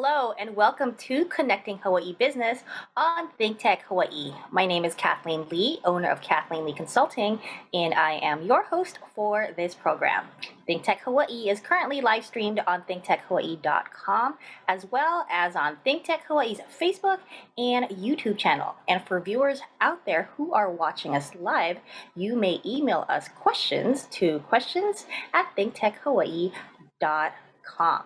Hello and welcome to Connecting Hawaii Business on ThinkTech Hawaii. My name is Kathleen Lee, owner of Kathleen Lee Consulting, and I am your host for this program. ThinkTech Hawaii is currently live streamed on thinktechhawaii.com as well as on ThinkTech Hawaii's Facebook and YouTube channel. And for viewers out there who are watching us live, you may email us questions to questions at thinktechhawaii.com.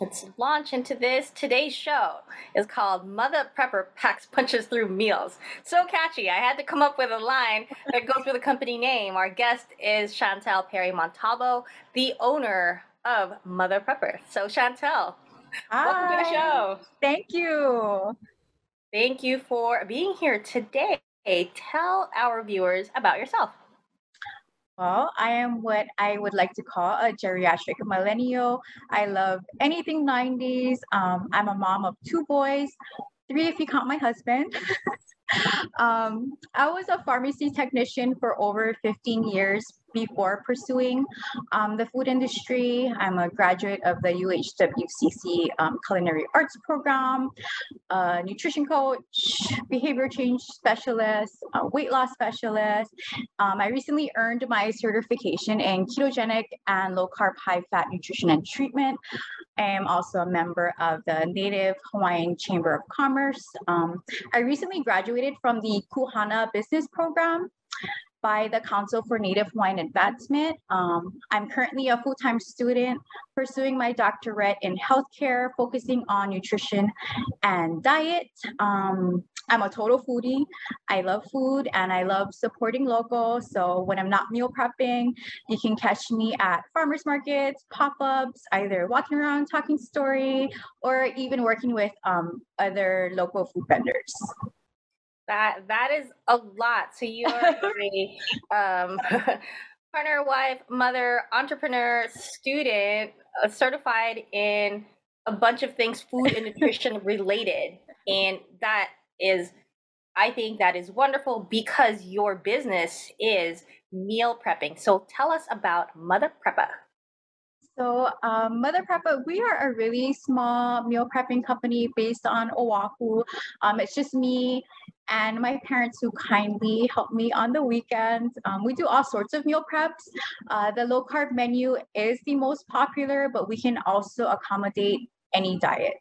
Let's launch into this. Today's show is called Mutha Preppa Packs Punches Through Meals. So catchy. I had to come up with a line that goes with the company name. Our guest is Chantel Perry Montalvo, the owner of Mutha Preppa. So, Chantel, Hi. welcome to the show. Thank you. Thank you for being here today. Tell our viewers about yourself. Well, I am what I would like to call a geriatric millennial. I love anything 90s. Um, I'm a mom of two boys, three if you count my husband. um, I was a pharmacy technician for over 15 years before pursuing um, the food industry. I'm a graduate of the UHWCC um, Culinary Arts Program, nutrition coach, behavior change specialist, weight loss specialist. Um, I recently earned my certification in ketogenic and low carb, high fat nutrition and treatment. I am also a member of the Native Hawaiian Chamber of Commerce. Um, I recently graduated from the Kuhana Business Program by the Council for Native Hawaiian Advancement. Um, I'm currently a full-time student pursuing my doctorate in healthcare, focusing on nutrition and diet. Um, I'm a total foodie. I love food and I love supporting local. So when I'm not meal prepping, you can catch me at farmers markets, pop-ups, either walking around talking story, or even working with um, other local food vendors. That that is a lot. So you're a um, partner, wife, mother, entrepreneur, student, uh, certified in a bunch of things food and nutrition related, and that is, I think that is wonderful because your business is meal prepping. So tell us about Mutha Preppa. So, um, Mutha Preppa, we are a really small meal prepping company based on Oahu. Um, it's just me and my parents who kindly help me on the weekends. Um, we do all sorts of meal preps. Uh, the low carb menu is the most popular, but we can also accommodate any diet.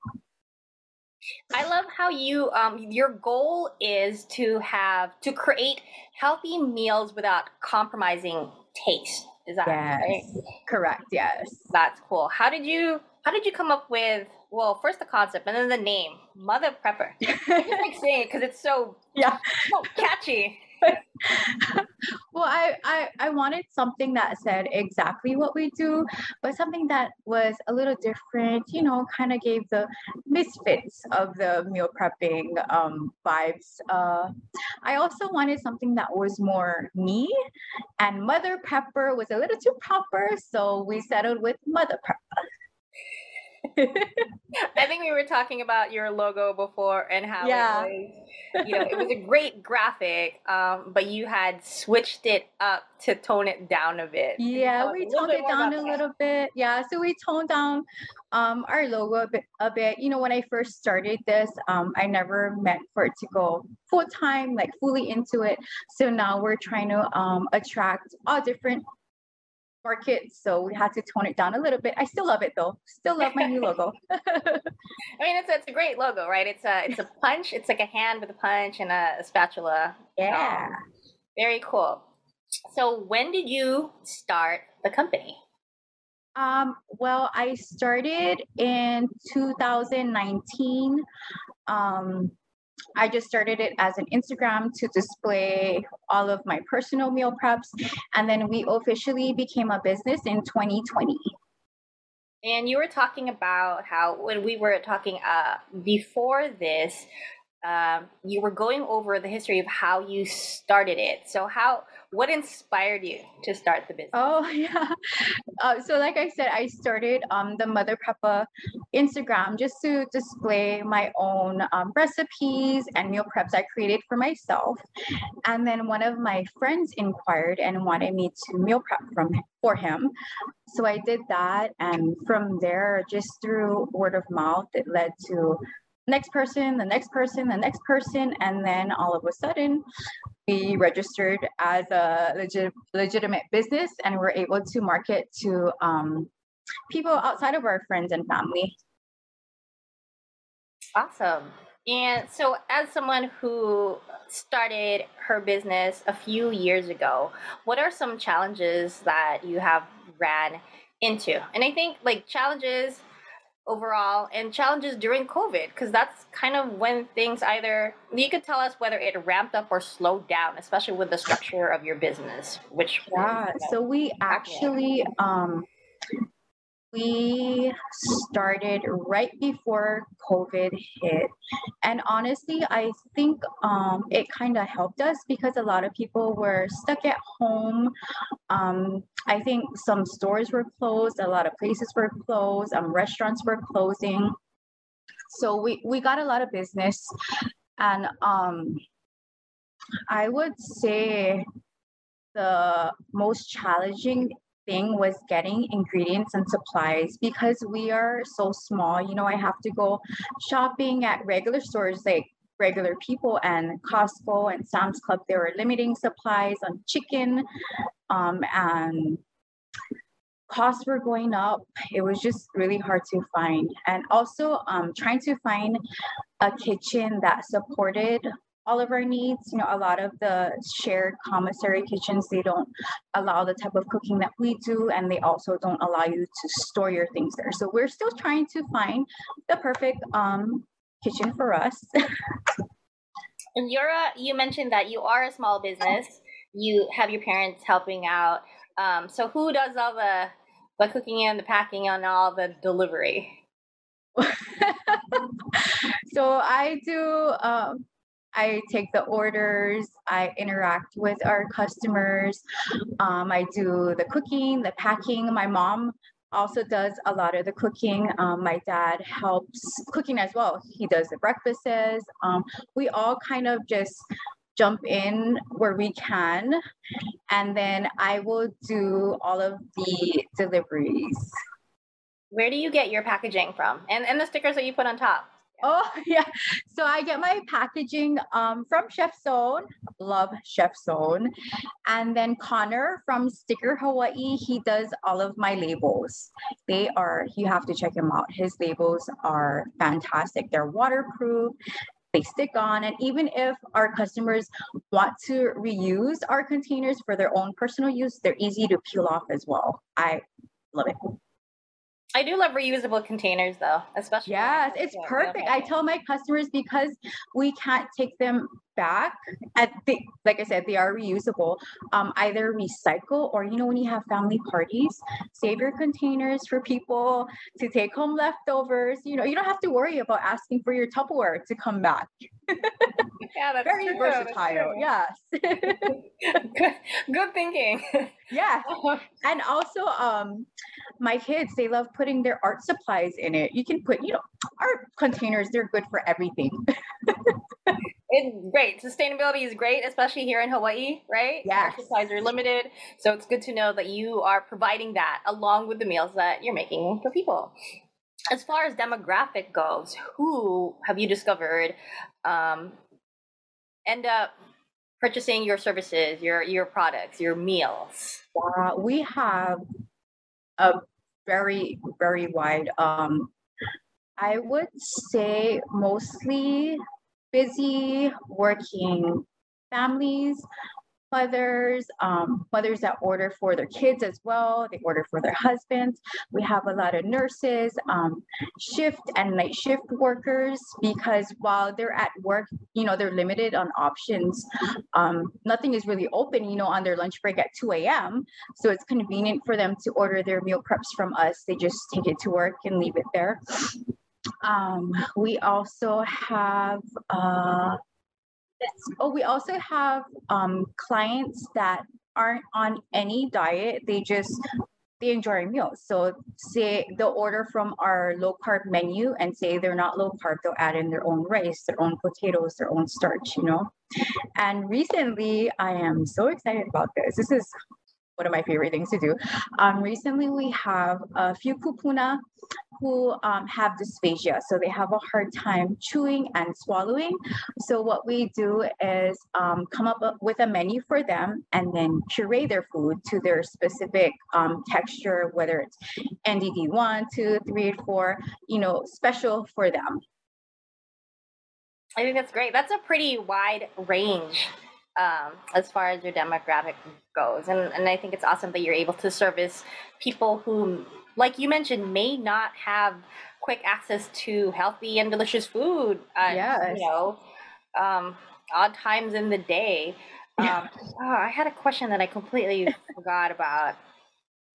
I love how you um, your goal is to have to create healthy meals without compromising taste. Is that yes. right? Correct. Yes. That's cool. How did you how did you come up with well, first the concept and then the name, Mutha Preppa. I like saying it because it's so yeah, so catchy. well, I, I I wanted something that said exactly what we do, but something that was a little different. You know, kind of gave the misfits of the meal prepping um, vibes. Uh, I also wanted something that was more me, and Mother Prepper was a little too proper, so we settled with Mutha Preppa. I think we were talking about your logo before and how yeah. it was, you know, it was a great graphic, um, but you had switched it up to tone it down a bit. Yeah, we toned it down a that? little bit. Yeah, so we toned down um, our logo a bit, a bit. You know, when I first started this, um, I never meant for it to go full time, like fully into it. So now we're trying to um, attract all different kids, so we had to tone it down a little bit. I still love it though. Still love my new logo. I mean, it's a, it's a great logo, right? It's a it's a punch. It's like a hand with a punch and a, a spatula. Yeah. Um, very cool. So, when did you start the company? Um, well, I started in 2019. Um, I just started it as an Instagram to display all of my personal meal preps. And then we officially became a business in 2020. And you were talking about how when we were talking uh, before this, um, you were going over the history of how you started it. So how what inspired you to start the business? Oh yeah. Uh, so like I said, I started um, the Mutha Preppa Instagram just to display my own um, recipes and meal preps I created for myself. And then one of my friends inquired and wanted me to meal prep from for him. So I did that. And from there, just through word of mouth, it led to next person, the next person, the next person. And then all of a sudden, we registered as a legit, legitimate business and we're able to market to um, people outside of our friends and family. Awesome. And so, as someone who started her business a few years ago, what are some challenges that you have ran into? And I think like challenges overall and challenges during COVID, because that's kind of when things either you could tell us whether it ramped up or slowed down, especially with the structure of your business, which yeah. So we actually um we started right before COVID hit. And honestly, I think um, it kind of helped us because a lot of people were stuck at home. Um, I think some stores were closed, a lot of places were closed, um, restaurants were closing. So we, we got a lot of business. And um, I would say the most challenging thing was getting ingredients and supplies because we are so small. You know, I have to go shopping at regular stores like regular people and Costco and Sam's Club. They were limiting supplies on chicken um, and costs were going up. It was just really hard to find. And also um, trying to find a kitchen that supported all of our needs. You know, a lot of the shared commissary kitchens, they don't allow the type of cooking that we do, and they also don't allow you to store your things there. So we're still trying to find the perfect um, kitchen for us. and Yura, you mentioned that you are a small business. You have your parents helping out. Um, so who does all the the cooking and the packing and all the delivery? so I do um, I take the orders, I interact with our customers, um, I do the cooking, the packing. My mom also does a lot of the cooking. Um, my dad helps cooking as well. He does the breakfasts. Um, we all kind of just jump in where we can, and then I will do all of the deliveries. Where do you get your packaging from, and and the stickers that you put on top? Oh yeah. So I get my packaging um, from Chef Zone. Love Chef Zone. And then Connor from Sticker Hawaii, he does all of my labels. They are, you have to check him out. His labels are fantastic. They're waterproof. They stick on, and even if our customers want to reuse our containers for their own personal use, they're easy to peel off as well. I love it. I do love reusable containers though, especially. Yes, it's perfect. I tell my customers because we can't take them back at the, like I said, they are reusable. Um, either recycle or you know when you have family parties, save your containers for people to take home leftovers. You know, you don't have to worry about asking for your Tupperware to come back. yeah, that's very true, versatile. Yes. good, good thinking. Yeah. And also, um, my kids, they love putting their art supplies in it. You can put, you know, art containers, they're good for everything. it's great. Sustainability is great, especially here in Hawaii, right? Yeah. Supplies are limited. So it's good to know that you are providing that along with the meals that you're making for people. As far as demographic goes, who have you discovered um, end up purchasing your services, your your products, your meals? Uh, we have a very very wide um i would say mostly busy working families mothers, um, mothers that order for their kids as well. They order for their husbands. We have a lot of nurses, um, shift and night shift workers because while they're at work, you know, they're limited on options. Um, nothing is really open, you know, on their lunch break at 2 a.m. So it's convenient for them to order their meal preps from us. They just take it to work and leave it there. Um, we also have uh, Oh, we also have um, clients that aren't on any diet. They just they enjoy meals. So say they'll order from our low carb menu and say they're not low carb, they'll add in their own rice, their own potatoes, their own starch, you know. And recently, I am so excited about this. This is one of my favorite things to do. Um, recently, we have a few kupuna who um, have dysphagia. So they have a hard time chewing and swallowing. So what we do is um, come up with a menu for them and then puree their food to their specific um, texture, whether it's NDD one, two, three, four, you know, special for them. I think that's great. That's a pretty wide range um, as far as your demographic goes. And, and I think it's awesome that you're able to service people who, like you mentioned, may not have quick access to healthy and delicious food. Uh, yes. You know, um, odd times in the day. Um, oh, I had a question that I completely forgot about.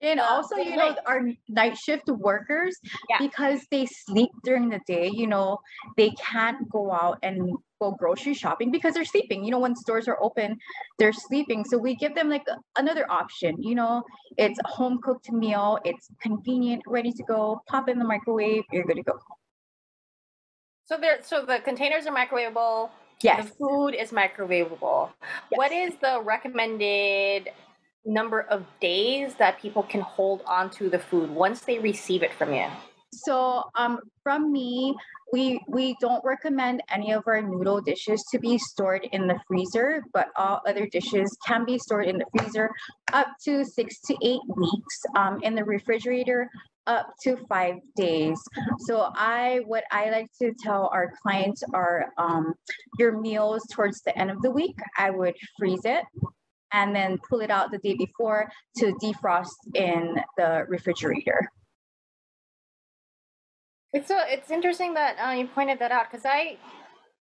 And also, you know, our night shift workers, yeah. because they sleep during the day, you know, they can't go out and go grocery shopping because they're sleeping. You know, when stores are open, they're sleeping. So we give them like another option. You know, it's a home cooked meal, it's convenient, ready to go, pop in the microwave, you're good to go. So there, so the containers are microwavable. Yes. The food is microwavable. Yes. What is the recommended number of days that people can hold on to the food once they receive it from you? So um, from me, we we don't recommend any of our noodle dishes to be stored in the freezer, but all other dishes can be stored in the freezer up to six to eight weeks. Um, in the refrigerator, up to five days. So I, what I like to tell our clients are um, your meals towards the end of the week, I would freeze it and then pull it out the day before to defrost in the refrigerator. It's a, it's interesting that uh, you pointed that out because I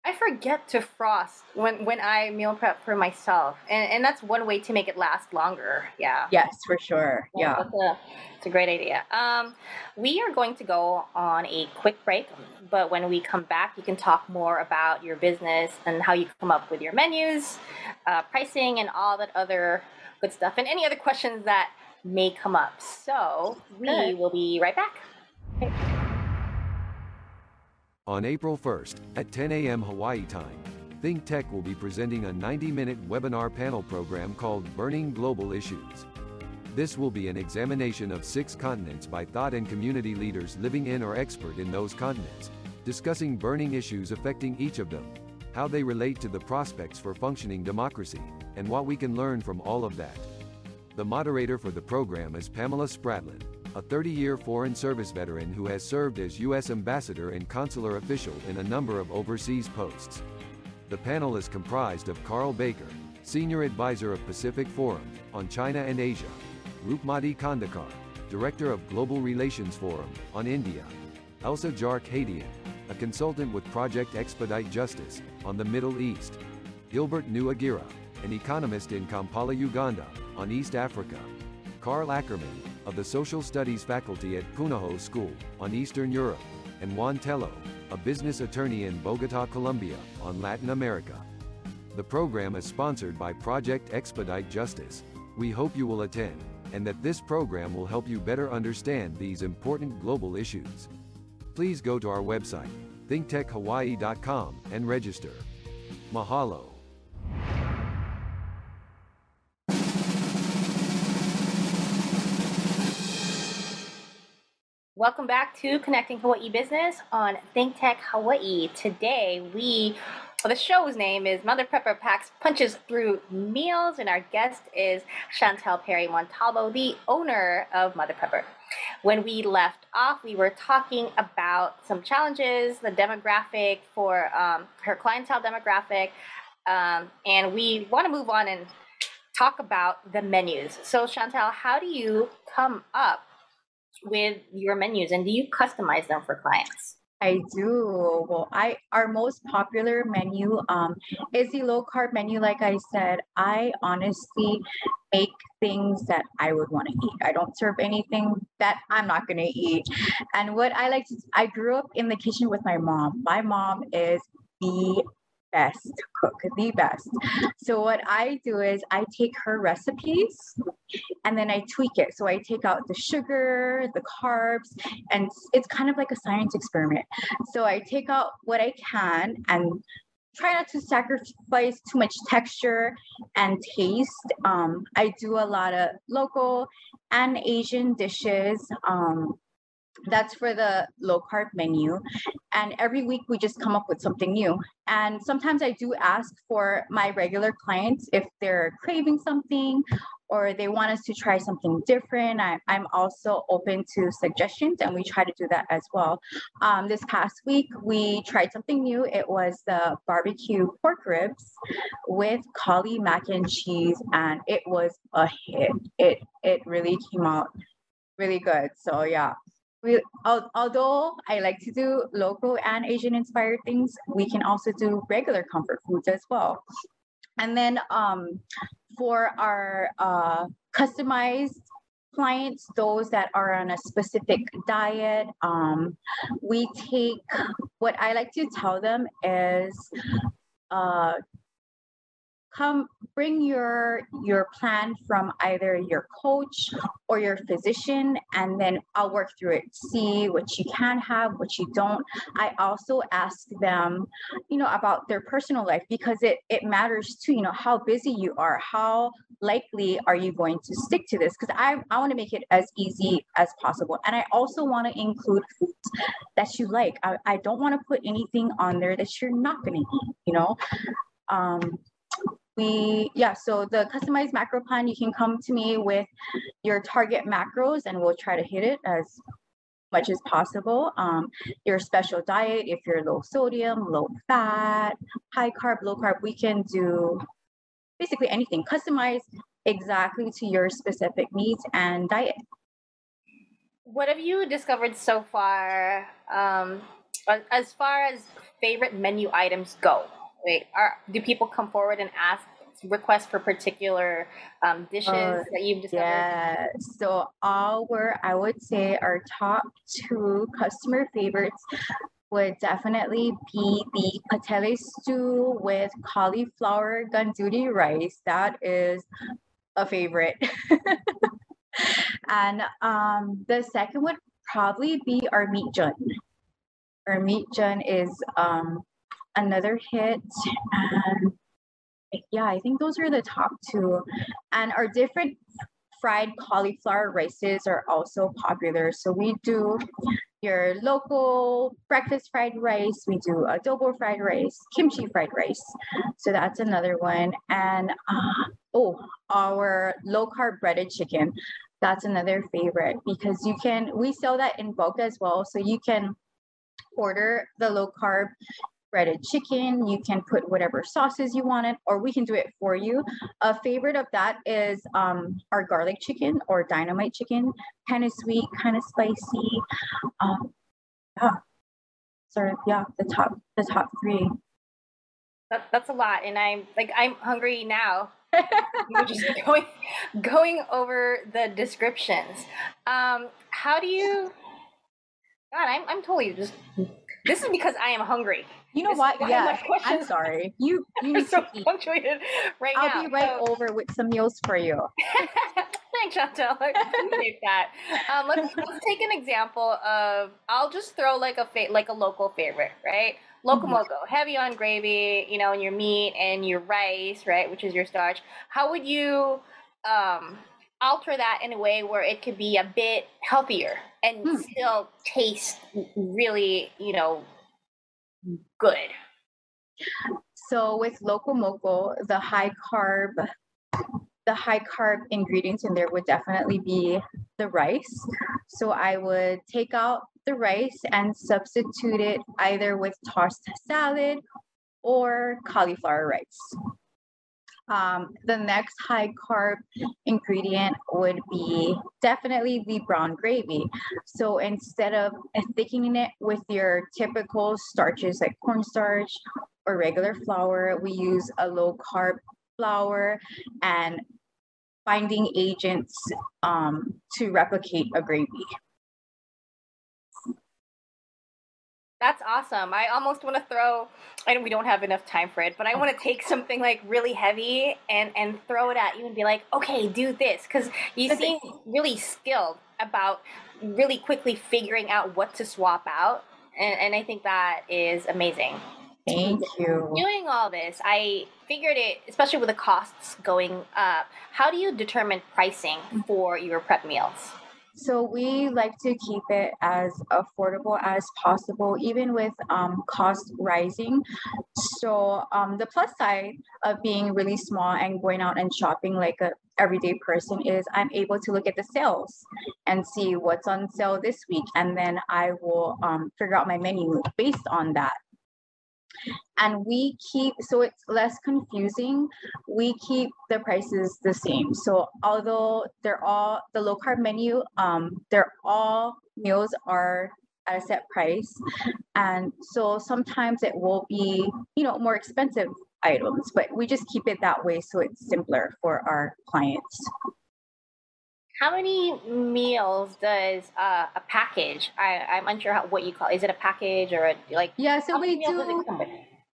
I forget to frost when when I meal prep for myself, and and that's one way to make it last longer. Yeah. Yes, for sure. Yeah. That's a, it's a great idea. Um, we are going to go on a quick break, but when we come back, you can talk more about your business and how you come up with your menus, uh, pricing, and all that other good stuff, and any other questions that may come up. So we good. will be right back. On April 1st, at 10 a.m. Hawaii time, Think Tech will be presenting a 90-minute webinar panel program called Burning Global Issues. This will be an examination of six continents by thought and community leaders living in or expert in those continents, discussing burning issues affecting each of them, how they relate to the prospects for functioning democracy, and what we can learn from all of that. The moderator for the program is Pamela Spratlen, a 30-year Foreign Service veteran who has served as U.S. Ambassador and Consular Official in a number of overseas posts. The panel is comprised of Carl Baker, Senior Advisor of Pacific Forum, on China and Asia, Rupmati Kandekar, Director of Global Relations Forum, on India, Elsa Jark-Hadian, a consultant with Project Expedite Justice, on the Middle East, Gilbert Nuagira, an economist in Kampala, Uganda, on East Africa, Carl Ackerman, of the Social Studies faculty at Punahou School, on Eastern Europe, and Juan Tello, a business attorney in Bogota, Colombia, on Latin America. The program is sponsored by Project Expedite Justice. We hope you will attend, and that this program will help you better understand these important global issues. Please go to our website, thinktechhawaii.com, and register. Mahalo. Welcome back to Connecting Hawaii Business on Think Tech Hawaii. Today, we, well, the show's name is Mutha Preppa Packs Punches Through Meals, and our guest is Chantel Perry Montalvo, the owner of Mutha Preppa. When we left off, we were talking about some challenges, the demographic for um, her clientele demographic, um, and we want to move on and talk about the menus. So, Chantel, how do you come up with your menus and do you customize them for clients? I do. Well, I our most popular menu um, is the low carb menu. Like I said, I honestly make things that I would want to eat. I don't serve anything that I'm not going to eat. And what I like to, I grew up in the kitchen with my mom. My mom is the best cook, the best. So what I do is I take her recipes and then I tweak it. So I take out the sugar, the carbs, and it's kind of like a science experiment. So I take out what I can and try not to sacrifice too much texture and taste. Um, I do a lot of local and Asian dishes. Um, that's for the low carb menu. And every week we just come up with something new. And sometimes I do ask for my regular clients if they're craving something or they want us to try something different. I, am also open to suggestions and we try to do that as well. Um, this past week, we tried something new. It was the barbecue pork ribs with collie mac and cheese, and it was a hit. It, it really came out really good. So, yeah, we although I like to do local and Asian inspired things, we can also do regular comfort foods as well. And then um, for our uh, customized clients, those that are on a specific diet, um, we take what I like to tell them is uh, come bring your your plan from either your coach or your physician and then i'll work through it. See what you can have what you don't. I also ask them you know about their personal life because it it matters too you know how busy you are. How likely are you going to stick to this? Because i i want to make it as easy as possible. And i also want to include foods that you like. I, I don't want to put anything on there that you're not going to eat you know? Um we yeah so the customized macro plan you can come to me with your target macros and we'll try to hit it as much as possible. Um, your special diet if you're low sodium low fat high carb low carb we can do basically anything. Customized exactly to your specific needs and diet. What have you discovered so far um, as far as favorite menu items go? Wait, are do people come forward and ask requests for particular um, dishes uh, that you've discovered? Yeah. So our, I would say, our top two customer favorites would definitely be the patele stew with cauliflower gandule rice. That is a favorite. and um, the second would probably be our meat jun. Our meat jun is um, another hit. And yeah, I think those are the top two. And our different fried cauliflower rices are also popular. So we do your local breakfast fried rice, we do adobo fried rice, kimchi fried rice. So that's another one. And uh, oh, our low carb breaded chicken. That's another favorite because you can, we sell that in bulk as well. So you can order the low carb breaded chicken. You can put whatever sauces you wanted, or we can do it for you. A favorite of that is um, our garlic chicken or dynamite chicken. Kind of sweet, kind of spicy. Um, yeah, sort of yeah, the top the top three. That, that's a lot, and I'm like I'm hungry now. You're just going going over the descriptions. Um, how do you? God, I'm I'm totally just. This is because I am hungry. You know what? Yeah, I'm sorry. You you need so to eat. punctuated right I'll now. I'll be right so... over with some meals for you. Thanks, Chantel. I appreciate that. Um, let's let's take an example of. I'll just throw like a fa- like a local favorite, right? Loco mm-hmm. heavy on gravy, you know, and your meat and your rice, right, which is your starch. How would you um, alter that in a way where it could be a bit healthier and hmm. still taste really, you know, good. So with loco moco, the high carb, the high carb ingredients in there would definitely be the rice. So I would take out the rice and substitute it either with tossed salad or cauliflower rice. Um, the next high carb ingredient would be definitely the brown gravy. So instead of thickening it with your typical starches like cornstarch or regular flour, we use a low carb flour and binding agents um, to replicate a gravy. That's awesome. I almost want to throw. I know we don't have enough time for it, but I want to take something like really heavy and and throw it at you and be like, okay, do this, because you seem really skilled about really quickly figuring out what to swap out, and, and I think that is amazing. Thank you. Doing all this, I figured it, especially with the costs going up. How do you determine pricing for your prep meals? So we like to keep it as affordable as possible, even with um, cost rising. So um, the plus side of being really small and going out and shopping like a everyday person is I'm able to look at the sales and see what's on sale this week, and then I will um, figure out my menu based on that and we keep so it's less confusing. We keep the prices the same. So although they're all the low carb menu um they're all meals are at a set price. And so sometimes it will be you know more expensive items but we just keep it that way so it's simpler for our clients how many meals does uh, a package? I, I'm unsure how, what you call. It. Is it a package or a like? Yeah, so we do.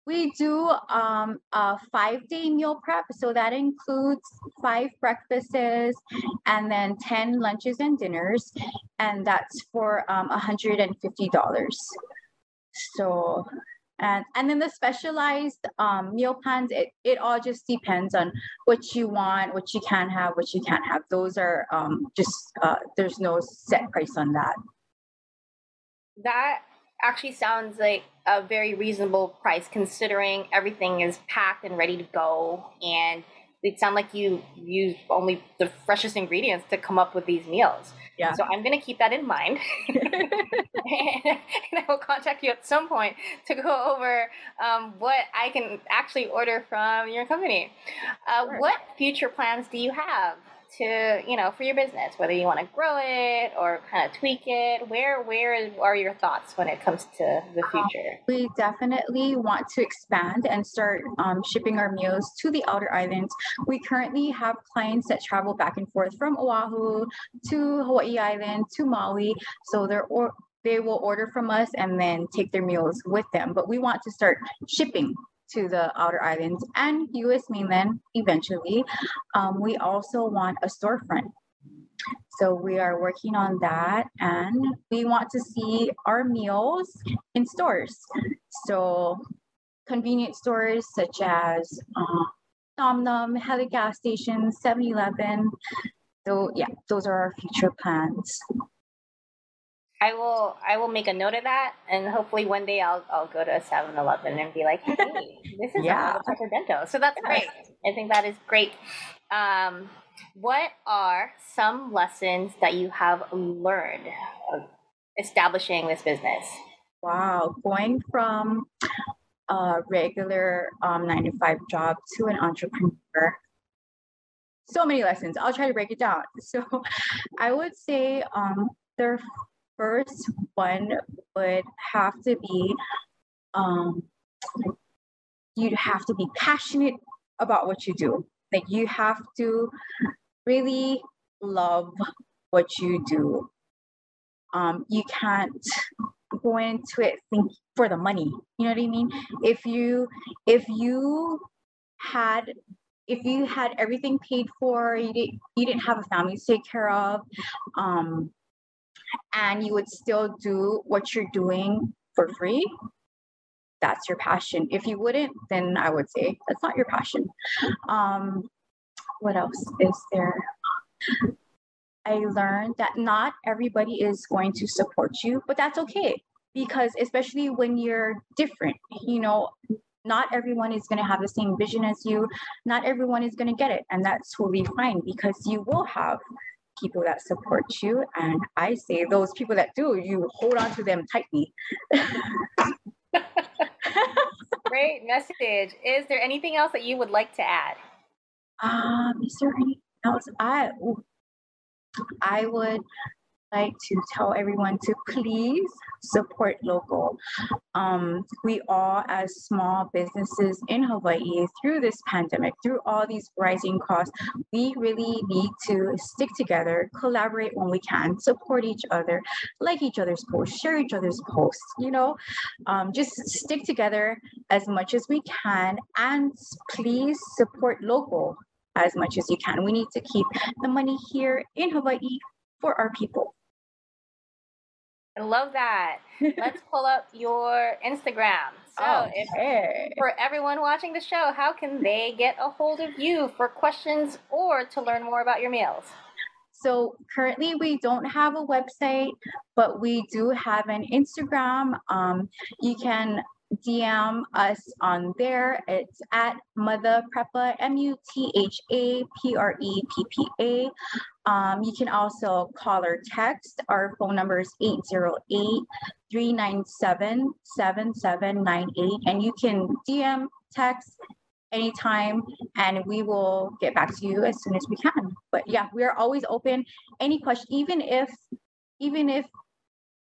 We do um, a five day meal prep. So that includes five breakfasts and then 10 lunches and dinners. And that's for um, $150. So, and, and then the specialized um, meal plans, it, it all just depends on what you want, what you can have, what you can't have. Those are um, just, uh, there's no set price on that. That actually sounds like a very reasonable price considering everything is packed and ready to go and it sound like you use only the freshest ingredients to come up with these meals. Yeah. So I'm going to keep that in mind. and, I will contact you at some point to go over um, what I can actually order from your company. Uh, sure. What future plans do you have? To you know for your business whether you want to grow it or kind of tweak it where where are your thoughts when it comes to the um, future? we definitely want to expand and start um, shipping our meals to the outer islands. We currently have clients that travel back and forth from oahu to hawaii island to maui so they're or they will order from us and then take their meals with them but we want to start shipping to the outer islands and US mainland eventually. Um, we also want a storefront. So we are working on that and we want to see our meals in stores. So convenience stores such as uh, Nom Nom, Hele gas stations, 7-Eleven. So yeah, those are our future plans. I will I will make a note of that and hopefully one day I'll I'll go to a 7-Eleven and be like, hey, this is yeah. a Presidento. So that's great. I think that is great. Um, what are some lessons that you have learned establishing this business? Wow, going from a regular um, nine to five job to an entrepreneur. So many lessons. I'll try to break it down. So I would say um, there first one would have to be um, you'd have to be passionate about what you do. Like you have to really love what you do. Um, you can't go into it think for the money. You know what I mean? If you if you had if you had everything paid for, you didn't you didn't have a family to take care of, um, and you would still do what you're doing for free, that's your passion. If you wouldn't, then I would say that's not your passion. Um, what else is there? I learned that not everybody is going to support you, but that's okay because especially when you're different, you know, not everyone is going to have the same vision as you. Not everyone is going to get it, and that's totally fine because you will have people that support you. And I say those people that do, you hold on to them tightly. Great message. Is there anything else that you would like to add? Um, is there anything else? I I would like to tell everyone to please support local. Um, we all, as small businesses in Hawaii, through this pandemic, through all these rising costs, we really need to stick together, collaborate when we can, support each other, like each other's posts, share each other's posts, you know, um, just stick together as much as we can and please support local as much as you can. We need to keep the money here in Hawaii for our people. I love that. Let's pull up your Instagram. So, okay. if, for everyone watching the show, how can they get a hold of you for questions or to learn more about your meals? So currently we don't have a website, but we do have an Instagram. Um, you can DM us on there. It's at Mutha Preppa, M U T H A P R E P P A. Um, you can also call or text. Our phone number is 808 397 7798. And you can DM, text, anytime and we will get back to you as soon as we can but yeah we are always open any question even if even if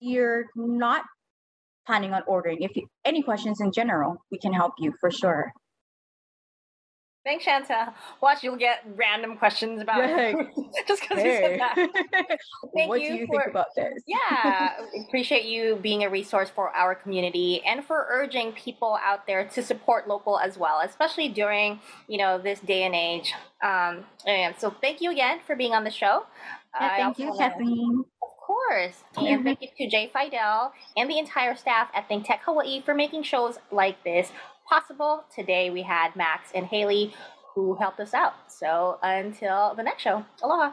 you're not planning on ordering. If you, any questions in general, we can help you for sure. Thanks, Shanta. Watch, you'll get random questions about just because hey. you said that. Thank what you do you for, think about this? yeah, appreciate you being a resource for our community and for urging people out there to support local as well, especially during you know this day and age. Um, and so, thank you again for being on the show. Yeah, thank you, Kathleen course. And mm-hmm. thank you to Jay Fidel and the entire staff at Think Tech Hawaii for making shows like this possible. Today we had Max and Haley who helped us out. So until the next show, aloha.